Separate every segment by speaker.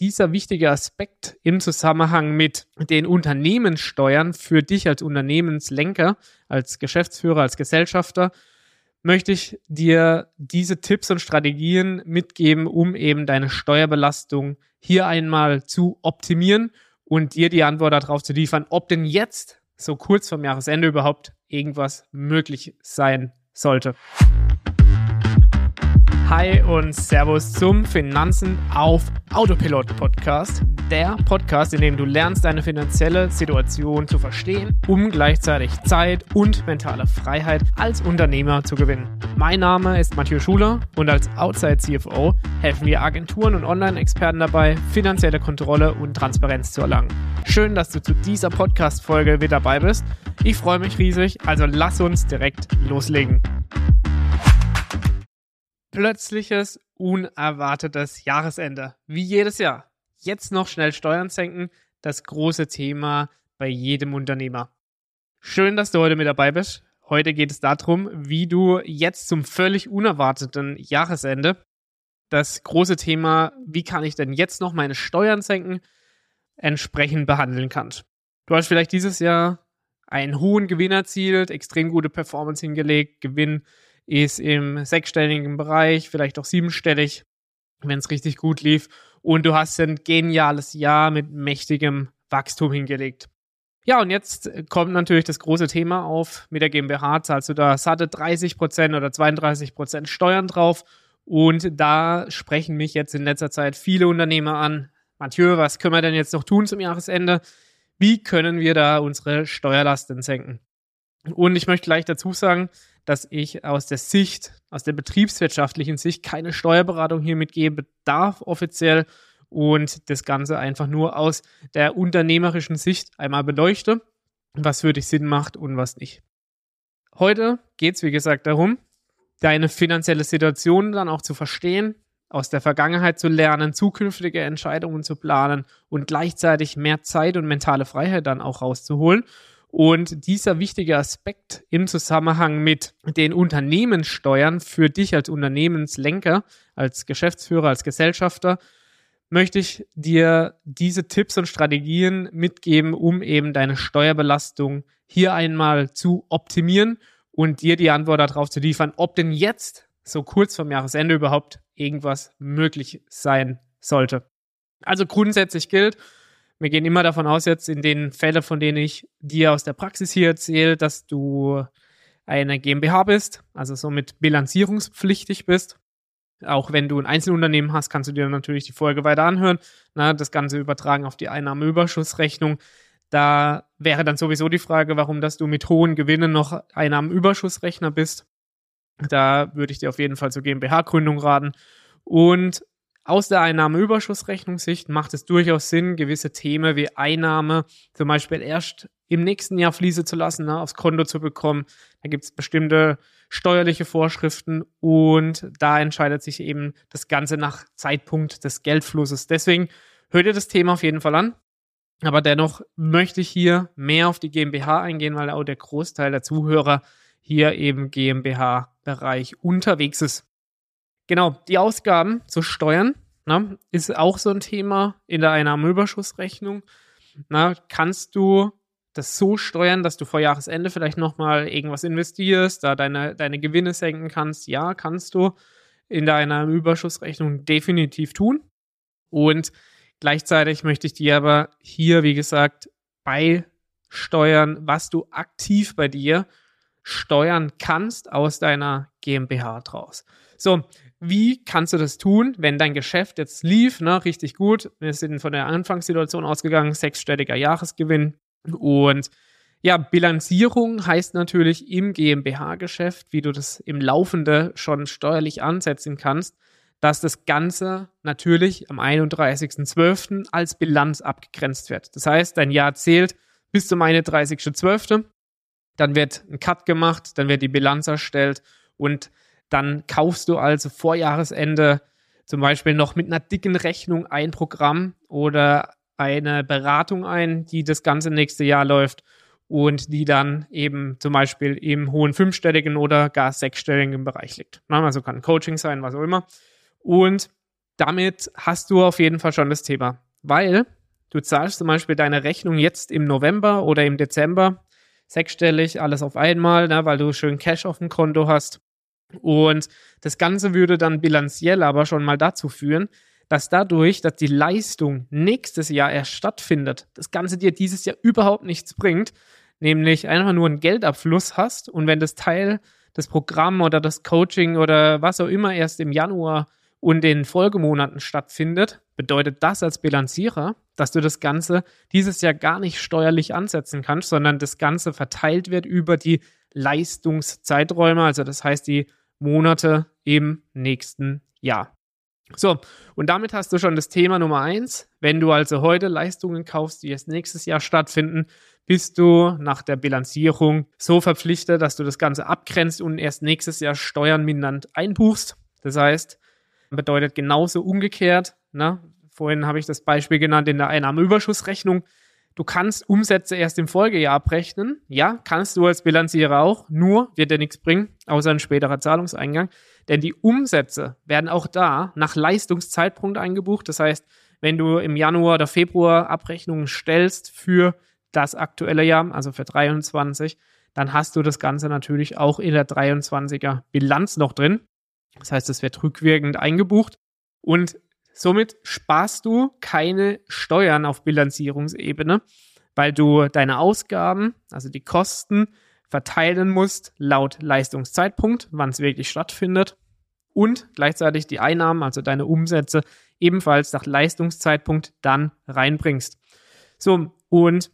Speaker 1: dieser wichtige Aspekt im Zusammenhang mit den Unternehmenssteuern für dich als Unternehmenslenker, als Geschäftsführer, als Gesellschafter, möchte ich dir diese Tipps und Strategien mitgeben, um eben deine Steuerbelastung hier einmal zu optimieren und dir die Antwort darauf zu liefern, ob denn jetzt, so kurz vom Jahresende überhaupt, irgendwas möglich sein sollte. Hi und Servus zum Finanzen auf Autopilot Podcast. Der Podcast, in dem du lernst, deine finanzielle Situation zu verstehen, um gleichzeitig Zeit und mentale Freiheit als Unternehmer zu gewinnen. Mein Name ist Matthieu Schuler und als Outside CFO helfen wir Agenturen und Online-Experten dabei, finanzielle Kontrolle und Transparenz zu erlangen. Schön, dass du zu dieser Podcast-Folge wieder dabei bist. Ich freue mich riesig, also lass uns direkt loslegen plötzliches, unerwartetes Jahresende. Wie jedes Jahr. Jetzt noch schnell Steuern senken, das große Thema bei jedem Unternehmer. Schön, dass du heute mit dabei bist. Heute geht es darum, wie du jetzt zum völlig unerwarteten Jahresende das große Thema, wie kann ich denn jetzt noch meine Steuern senken, entsprechend behandeln kannst. Du hast vielleicht dieses Jahr einen hohen Gewinn erzielt, extrem gute Performance hingelegt, Gewinn ist im sechsstelligen Bereich, vielleicht auch siebenstellig, wenn es richtig gut lief. Und du hast ein geniales Jahr mit mächtigem Wachstum hingelegt. Ja, und jetzt kommt natürlich das große Thema auf. Mit der GmbH zahlst du da satte 30% oder 32% Steuern drauf. Und da sprechen mich jetzt in letzter Zeit viele Unternehmer an. Mathieu, was können wir denn jetzt noch tun zum Jahresende? Wie können wir da unsere Steuerlasten senken? Und ich möchte gleich dazu sagen, dass ich aus der Sicht, aus der betriebswirtschaftlichen Sicht keine Steuerberatung hier mitgeben darf offiziell und das Ganze einfach nur aus der unternehmerischen Sicht einmal beleuchte, was für dich Sinn macht und was nicht. Heute geht es, wie gesagt, darum, deine finanzielle Situation dann auch zu verstehen, aus der Vergangenheit zu lernen, zukünftige Entscheidungen zu planen und gleichzeitig mehr Zeit und mentale Freiheit dann auch rauszuholen und dieser wichtige Aspekt im Zusammenhang mit den Unternehmenssteuern für dich als Unternehmenslenker, als Geschäftsführer, als Gesellschafter, möchte ich dir diese Tipps und Strategien mitgeben, um eben deine Steuerbelastung hier einmal zu optimieren und dir die Antwort darauf zu liefern, ob denn jetzt, so kurz vom Jahresende überhaupt, irgendwas möglich sein sollte. Also grundsätzlich gilt, wir gehen immer davon aus, jetzt in den Fällen, von denen ich dir aus der Praxis hier erzähle, dass du eine GmbH bist, also somit bilanzierungspflichtig bist. Auch wenn du ein Einzelunternehmen hast, kannst du dir natürlich die Folge weiter anhören. Na, das Ganze übertragen auf die Einnahmenüberschussrechnung. Da wäre dann sowieso die Frage, warum dass du mit hohen Gewinnen noch Einnahmenüberschussrechner bist. Da würde ich dir auf jeden Fall zur GmbH-Gründung raten. Und aus der Einnahmeüberschussrechnungssicht macht es durchaus Sinn, gewisse Themen wie Einnahme zum Beispiel erst im nächsten Jahr fließen zu lassen, ne, aufs Konto zu bekommen. Da gibt es bestimmte steuerliche Vorschriften und da entscheidet sich eben das Ganze nach Zeitpunkt des Geldflusses. Deswegen hör dir das Thema auf jeden Fall an. Aber dennoch möchte ich hier mehr auf die GmbH eingehen, weil auch der Großteil der Zuhörer hier eben GmbH-Bereich unterwegs ist. Genau, die Ausgaben zu steuern ne, ist auch so ein Thema in der Einnahmenüberschussrechnung. Na, kannst du das so steuern, dass du vor Jahresende vielleicht nochmal irgendwas investierst, da deine, deine Gewinne senken kannst? Ja, kannst du in der Einnahmenüberschussrechnung definitiv tun. Und gleichzeitig möchte ich dir aber hier, wie gesagt, beisteuern, was du aktiv bei dir steuern kannst aus deiner GmbH draus. So, wie kannst du das tun, wenn dein Geschäft jetzt lief, ne, richtig gut? Wir sind von der Anfangssituation ausgegangen, sechsstelliger Jahresgewinn. Und ja, Bilanzierung heißt natürlich im GmbH-Geschäft, wie du das im Laufende schon steuerlich ansetzen kannst, dass das Ganze natürlich am 31.12. als Bilanz abgegrenzt wird. Das heißt, dein Jahr zählt bis zum 31.12. Dann wird ein Cut gemacht, dann wird die Bilanz erstellt und dann kaufst du also vor Jahresende zum Beispiel noch mit einer dicken Rechnung ein Programm oder eine Beratung ein, die das ganze nächste Jahr läuft und die dann eben zum Beispiel im hohen fünfstelligen oder gar sechsstelligen Bereich liegt. Also kann Coaching sein, was auch immer. Und damit hast du auf jeden Fall schon das Thema, weil du zahlst zum Beispiel deine Rechnung jetzt im November oder im Dezember sechsstellig, alles auf einmal, ne, weil du schön Cash auf dem Konto hast. Und das Ganze würde dann bilanziell aber schon mal dazu führen, dass dadurch, dass die Leistung nächstes Jahr erst stattfindet, das Ganze dir dieses Jahr überhaupt nichts bringt, nämlich einfach nur einen Geldabfluss hast und wenn das Teil das Programm oder das Coaching oder was auch immer erst im Januar und den Folgemonaten stattfindet, bedeutet das als Bilanzierer, dass du das Ganze dieses Jahr gar nicht steuerlich ansetzen kannst, sondern das Ganze verteilt wird über die Leistungszeiträume, also das heißt die Monate im nächsten Jahr. So, und damit hast du schon das Thema Nummer eins. Wenn du also heute Leistungen kaufst, die erst nächstes Jahr stattfinden, bist du nach der Bilanzierung so verpflichtet, dass du das Ganze abgrenzt und erst nächstes Jahr Steuern mindernd einbuchst. Das heißt, bedeutet genauso umgekehrt. Ne? Vorhin habe ich das Beispiel genannt in der Einnahmeüberschussrechnung. Du kannst Umsätze erst im Folgejahr abrechnen. Ja, kannst du als Bilanzierer auch. Nur wird dir nichts bringen, außer ein späterer Zahlungseingang. Denn die Umsätze werden auch da nach Leistungszeitpunkt eingebucht. Das heißt, wenn du im Januar oder Februar Abrechnungen stellst für das aktuelle Jahr, also für 23, dann hast du das Ganze natürlich auch in der 23er Bilanz noch drin. Das heißt, es wird rückwirkend eingebucht und somit sparst du keine Steuern auf Bilanzierungsebene, weil du deine Ausgaben, also die Kosten, verteilen musst laut Leistungszeitpunkt, wann es wirklich stattfindet und gleichzeitig die Einnahmen, also deine Umsätze, ebenfalls nach Leistungszeitpunkt dann reinbringst. So, und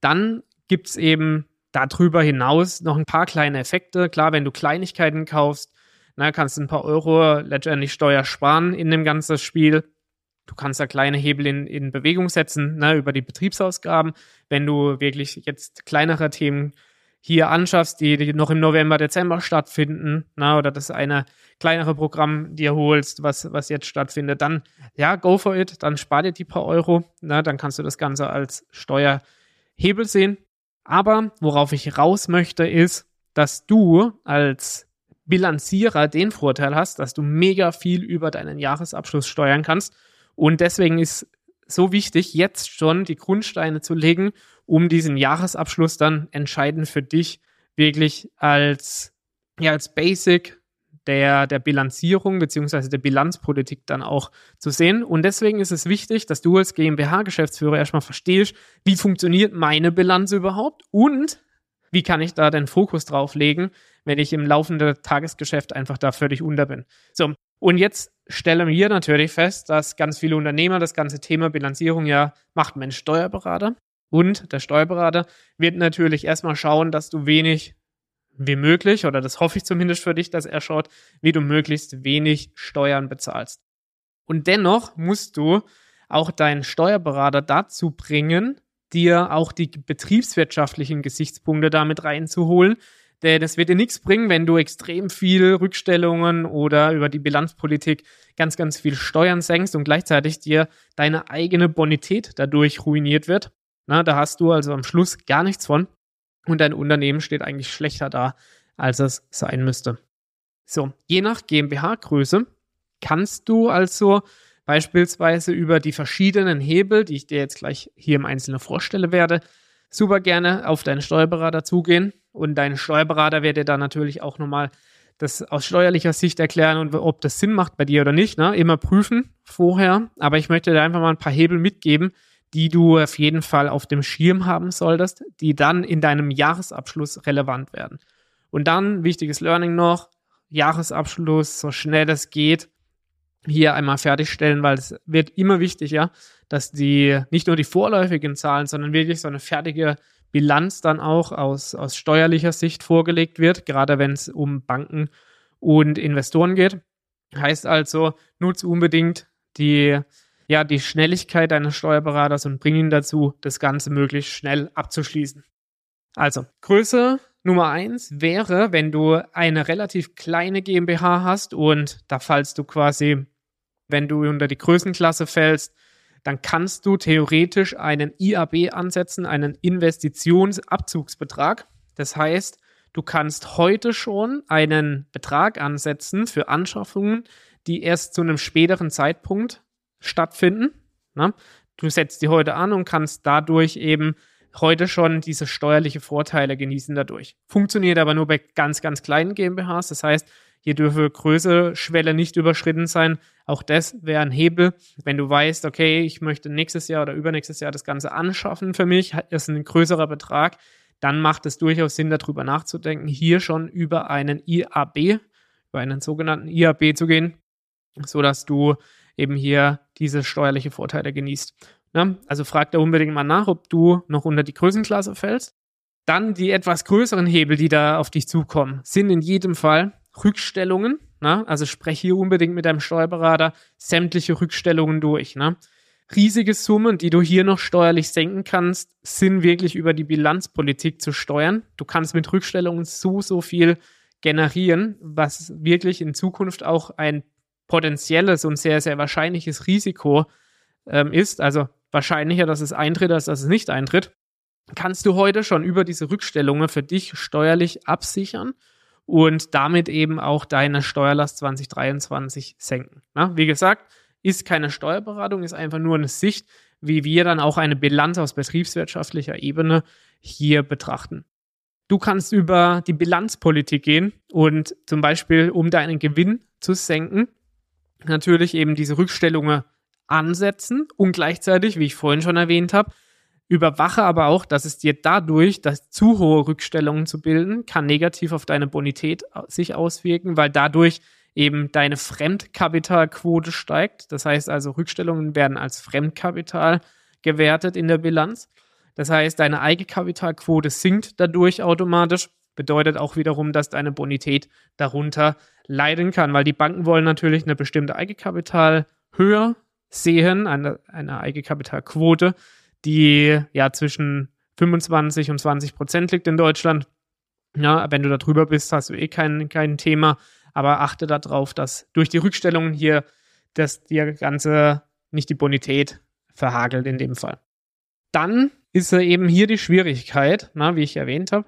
Speaker 1: dann gibt es eben darüber hinaus noch ein paar kleine Effekte. Klar, wenn du Kleinigkeiten kaufst, na, kannst du ein paar Euro letztendlich Steuer sparen in dem ganzen Spiel. Du kannst da kleine Hebel in, in Bewegung setzen, ne, über die Betriebsausgaben. Wenn du wirklich jetzt kleinere Themen hier anschaffst, die, die noch im November, Dezember stattfinden, na, oder das eine kleinere Programm dir holst, was, was jetzt stattfindet, dann ja, go for it, dann spar dir die paar Euro, na, dann kannst du das Ganze als Steuerhebel sehen. Aber worauf ich raus möchte, ist, dass du als Bilanzierer den Vorteil hast, dass du mega viel über deinen Jahresabschluss steuern kannst. Und deswegen ist so wichtig, jetzt schon die Grundsteine zu legen, um diesen Jahresabschluss dann entscheidend für dich wirklich als, ja, als Basic der, der Bilanzierung beziehungsweise der Bilanzpolitik dann auch zu sehen. Und deswegen ist es wichtig, dass du als GmbH-Geschäftsführer erstmal verstehst, wie funktioniert meine Bilanz überhaupt und wie kann ich da den Fokus drauf legen, wenn ich im laufenden Tagesgeschäft einfach da völlig unter bin. So, und jetzt stellen wir natürlich fest, dass ganz viele Unternehmer das ganze Thema Bilanzierung ja macht Mensch Steuerberater. Und der Steuerberater wird natürlich erstmal schauen, dass du wenig wie möglich, oder das hoffe ich zumindest für dich, dass er schaut, wie du möglichst wenig Steuern bezahlst. Und dennoch musst du auch deinen Steuerberater dazu bringen, dir auch die betriebswirtschaftlichen Gesichtspunkte damit reinzuholen. Denn es wird dir nichts bringen, wenn du extrem viel Rückstellungen oder über die Bilanzpolitik ganz, ganz viel Steuern senkst und gleichzeitig dir deine eigene Bonität dadurch ruiniert wird. Na, da hast du also am Schluss gar nichts von und dein Unternehmen steht eigentlich schlechter da, als es sein müsste. So, je nach GmbH-Größe kannst du also beispielsweise über die verschiedenen Hebel, die ich dir jetzt gleich hier im Einzelnen vorstelle werde, super gerne auf deinen Steuerberater zugehen und dein Steuerberater wird dir dann natürlich auch nochmal das aus steuerlicher Sicht erklären und ob das Sinn macht bei dir oder nicht. Ne? Immer prüfen vorher. Aber ich möchte dir einfach mal ein paar Hebel mitgeben, die du auf jeden Fall auf dem Schirm haben solltest, die dann in deinem Jahresabschluss relevant werden. Und dann, wichtiges Learning noch, Jahresabschluss, so schnell es geht, hier einmal fertigstellen, weil es wird immer wichtiger, dass die nicht nur die vorläufigen Zahlen, sondern wirklich so eine fertige Bilanz dann auch aus, aus steuerlicher Sicht vorgelegt wird, gerade wenn es um Banken und Investoren geht. Heißt also, nutze unbedingt die ja, die Schnelligkeit deines Steuerberaters und bring ihn dazu, das Ganze möglichst schnell abzuschließen. Also, Größe Nummer eins wäre, wenn du eine relativ kleine GmbH hast und da fallst du quasi, wenn du unter die Größenklasse fällst, dann kannst du theoretisch einen IAB ansetzen, einen Investitionsabzugsbetrag. Das heißt, du kannst heute schon einen Betrag ansetzen für Anschaffungen, die erst zu einem späteren Zeitpunkt stattfinden. Ne? Du setzt die heute an und kannst dadurch eben heute schon diese steuerliche Vorteile genießen dadurch. Funktioniert aber nur bei ganz, ganz kleinen GmbHs. Das heißt, hier dürfe größere Schwelle nicht überschritten sein. Auch das wäre ein Hebel. Wenn du weißt, okay, ich möchte nächstes Jahr oder übernächstes Jahr das Ganze anschaffen für mich, ist ein größerer Betrag, dann macht es durchaus Sinn, darüber nachzudenken, hier schon über einen IAB, über einen sogenannten IAB zu gehen, so dass du eben hier diese steuerliche Vorteile genießt. Ne? Also frag da unbedingt mal nach, ob du noch unter die Größenklasse fällst. Dann die etwas größeren Hebel, die da auf dich zukommen, sind in jedem Fall Rückstellungen. Ne? Also sprech hier unbedingt mit deinem Steuerberater sämtliche Rückstellungen durch. Ne? Riesige Summen, die du hier noch steuerlich senken kannst, sind wirklich über die Bilanzpolitik zu steuern. Du kannst mit Rückstellungen so, so viel generieren, was wirklich in Zukunft auch ein potenzielles und sehr, sehr wahrscheinliches Risiko ähm, ist. Also wahrscheinlicher, dass es eintritt, als dass es nicht eintritt. Kannst du heute schon über diese Rückstellungen für dich steuerlich absichern und damit eben auch deine Steuerlast 2023 senken. Na, wie gesagt, ist keine Steuerberatung, ist einfach nur eine Sicht, wie wir dann auch eine Bilanz aus betriebswirtschaftlicher Ebene hier betrachten. Du kannst über die Bilanzpolitik gehen und zum Beispiel, um deinen Gewinn zu senken, natürlich eben diese Rückstellungen ansetzen und gleichzeitig, wie ich vorhin schon erwähnt habe, Überwache aber auch, dass es dir dadurch, dass zu hohe Rückstellungen zu bilden, kann negativ auf deine Bonität sich auswirken, weil dadurch eben deine Fremdkapitalquote steigt. Das heißt also, Rückstellungen werden als Fremdkapital gewertet in der Bilanz. Das heißt, deine Eigenkapitalquote sinkt dadurch automatisch. Bedeutet auch wiederum, dass deine Bonität darunter leiden kann, weil die Banken wollen natürlich eine bestimmte Eigenkapitalhöhe sehen, eine, eine Eigenkapitalquote die ja zwischen 25 und 20 Prozent liegt in Deutschland. Ja, wenn du da drüber bist, hast du eh kein, kein Thema. Aber achte darauf, dass durch die Rückstellungen hier dass dir Ganze nicht die Bonität verhagelt in dem Fall. Dann ist eben hier die Schwierigkeit, na, wie ich erwähnt habe,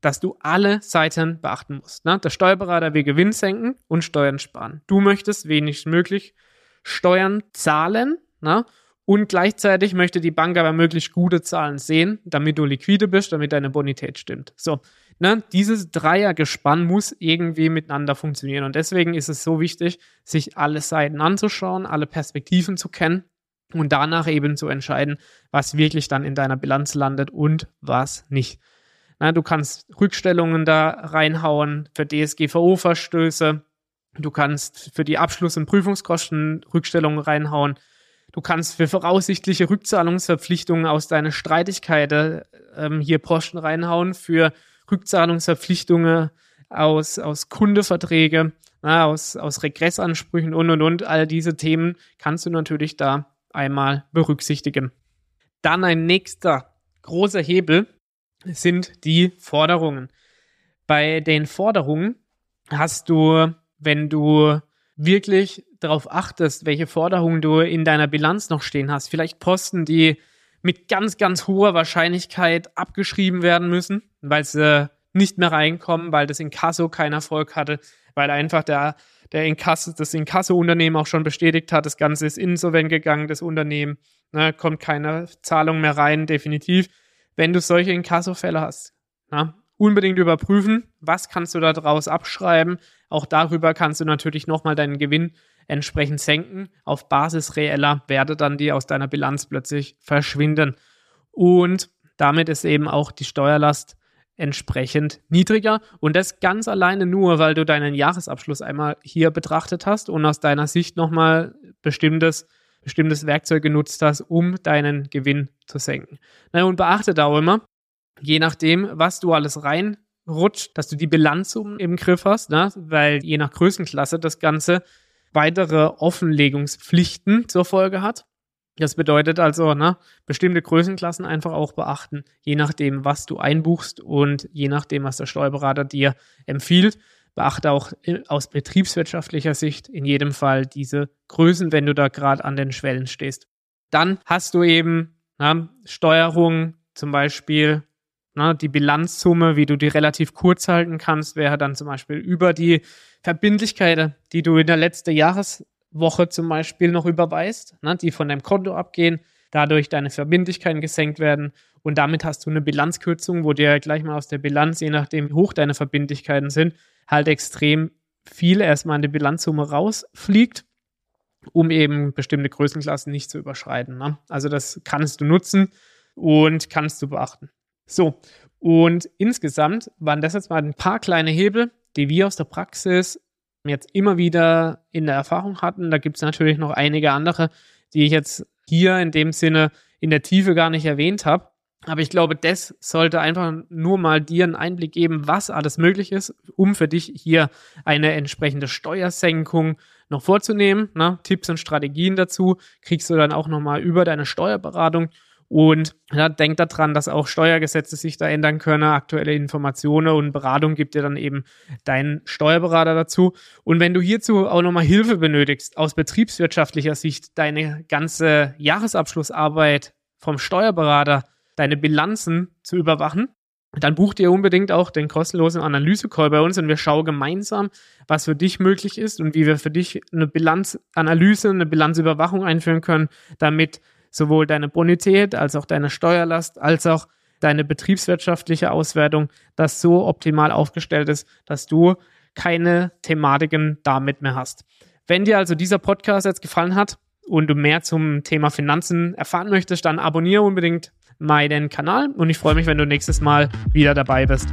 Speaker 1: dass du alle Seiten beachten musst. Na? Der Steuerberater will Gewinn senken und Steuern sparen. Du möchtest wenigstens möglich Steuern zahlen na? Und gleichzeitig möchte die Bank aber möglichst gute Zahlen sehen, damit du liquide bist, damit deine Bonität stimmt. So, ne, dieses Dreiergespann muss irgendwie miteinander funktionieren. Und deswegen ist es so wichtig, sich alle Seiten anzuschauen, alle Perspektiven zu kennen und danach eben zu entscheiden, was wirklich dann in deiner Bilanz landet und was nicht. Na, du kannst Rückstellungen da reinhauen für DSGVO-Verstöße. Du kannst für die Abschluss- und Prüfungskosten Rückstellungen reinhauen. Du kannst für voraussichtliche Rückzahlungsverpflichtungen aus deiner Streitigkeit ähm, hier Posten reinhauen, für Rückzahlungsverpflichtungen aus, aus Kundeverträge, na, aus, aus Regressansprüchen und und und. All diese Themen kannst du natürlich da einmal berücksichtigen. Dann ein nächster großer Hebel sind die Forderungen. Bei den Forderungen hast du, wenn du wirklich darauf achtest, welche Forderungen du in deiner Bilanz noch stehen hast. Vielleicht Posten, die mit ganz, ganz hoher Wahrscheinlichkeit abgeschrieben werden müssen, weil sie nicht mehr reinkommen, weil das Inkasso keinen Erfolg hatte, weil einfach der, der Inkasso, das Inkasso-Unternehmen auch schon bestätigt hat, das Ganze ist insolvent gegangen, das Unternehmen, ne, kommt keine Zahlung mehr rein, definitiv. Wenn du solche Inkasso-Fälle hast, na, unbedingt überprüfen, was kannst du da draus abschreiben. Auch darüber kannst du natürlich nochmal deinen Gewinn entsprechend senken. Auf Basis reeller Werte dann, die aus deiner Bilanz plötzlich verschwinden. Und damit ist eben auch die Steuerlast entsprechend niedriger. Und das ganz alleine nur, weil du deinen Jahresabschluss einmal hier betrachtet hast und aus deiner Sicht nochmal bestimmtes, bestimmtes Werkzeug genutzt hast, um deinen Gewinn zu senken. Na, und beachte da auch immer, je nachdem, was du alles reinrutscht, dass du die Bilanz im Griff hast, ne? weil je nach Größenklasse das Ganze weitere Offenlegungspflichten zur Folge hat. Das bedeutet also, ne, bestimmte Größenklassen einfach auch beachten, je nachdem, was du einbuchst und je nachdem, was der Steuerberater dir empfiehlt. Beachte auch aus betriebswirtschaftlicher Sicht in jedem Fall diese Größen, wenn du da gerade an den Schwellen stehst. Dann hast du eben na, Steuerung zum Beispiel Ne? Die Bilanzsumme, wie du die relativ kurz halten kannst, wäre dann zum Beispiel über die Verbindlichkeiten, die du in der letzten Jahreswoche zum Beispiel noch überweist, ne? die von deinem Konto abgehen, dadurch deine Verbindlichkeiten gesenkt werden und damit hast du eine Bilanzkürzung, wo dir gleich mal aus der Bilanz, je nachdem wie hoch deine Verbindlichkeiten sind, halt extrem viel erstmal in die Bilanzsumme rausfliegt, um eben bestimmte Größenklassen nicht zu überschreiten. Ne? Also das kannst du nutzen und kannst du beachten. So, und insgesamt waren das jetzt mal ein paar kleine Hebel, die wir aus der Praxis jetzt immer wieder in der Erfahrung hatten. Da gibt es natürlich noch einige andere, die ich jetzt hier in dem Sinne in der Tiefe gar nicht erwähnt habe. Aber ich glaube, das sollte einfach nur mal dir einen Einblick geben, was alles möglich ist, um für dich hier eine entsprechende Steuersenkung noch vorzunehmen. Ne? Tipps und Strategien dazu kriegst du dann auch nochmal über deine Steuerberatung. Und ja, denk daran, dass auch Steuergesetze sich da ändern können. Aktuelle Informationen und Beratung gibt dir dann eben dein Steuerberater dazu. Und wenn du hierzu auch nochmal Hilfe benötigst, aus betriebswirtschaftlicher Sicht, deine ganze Jahresabschlussarbeit vom Steuerberater, deine Bilanzen zu überwachen, dann buch dir unbedingt auch den kostenlosen Analyse-Call bei uns und wir schauen gemeinsam, was für dich möglich ist und wie wir für dich eine Bilanzanalyse, eine Bilanzüberwachung einführen können, damit sowohl deine Bonität als auch deine Steuerlast als auch deine betriebswirtschaftliche Auswertung das so optimal aufgestellt ist, dass du keine Thematiken damit mehr hast. Wenn dir also dieser Podcast jetzt gefallen hat und du mehr zum Thema Finanzen erfahren möchtest, dann abonniere unbedingt meinen Kanal und ich freue mich, wenn du nächstes Mal wieder dabei bist.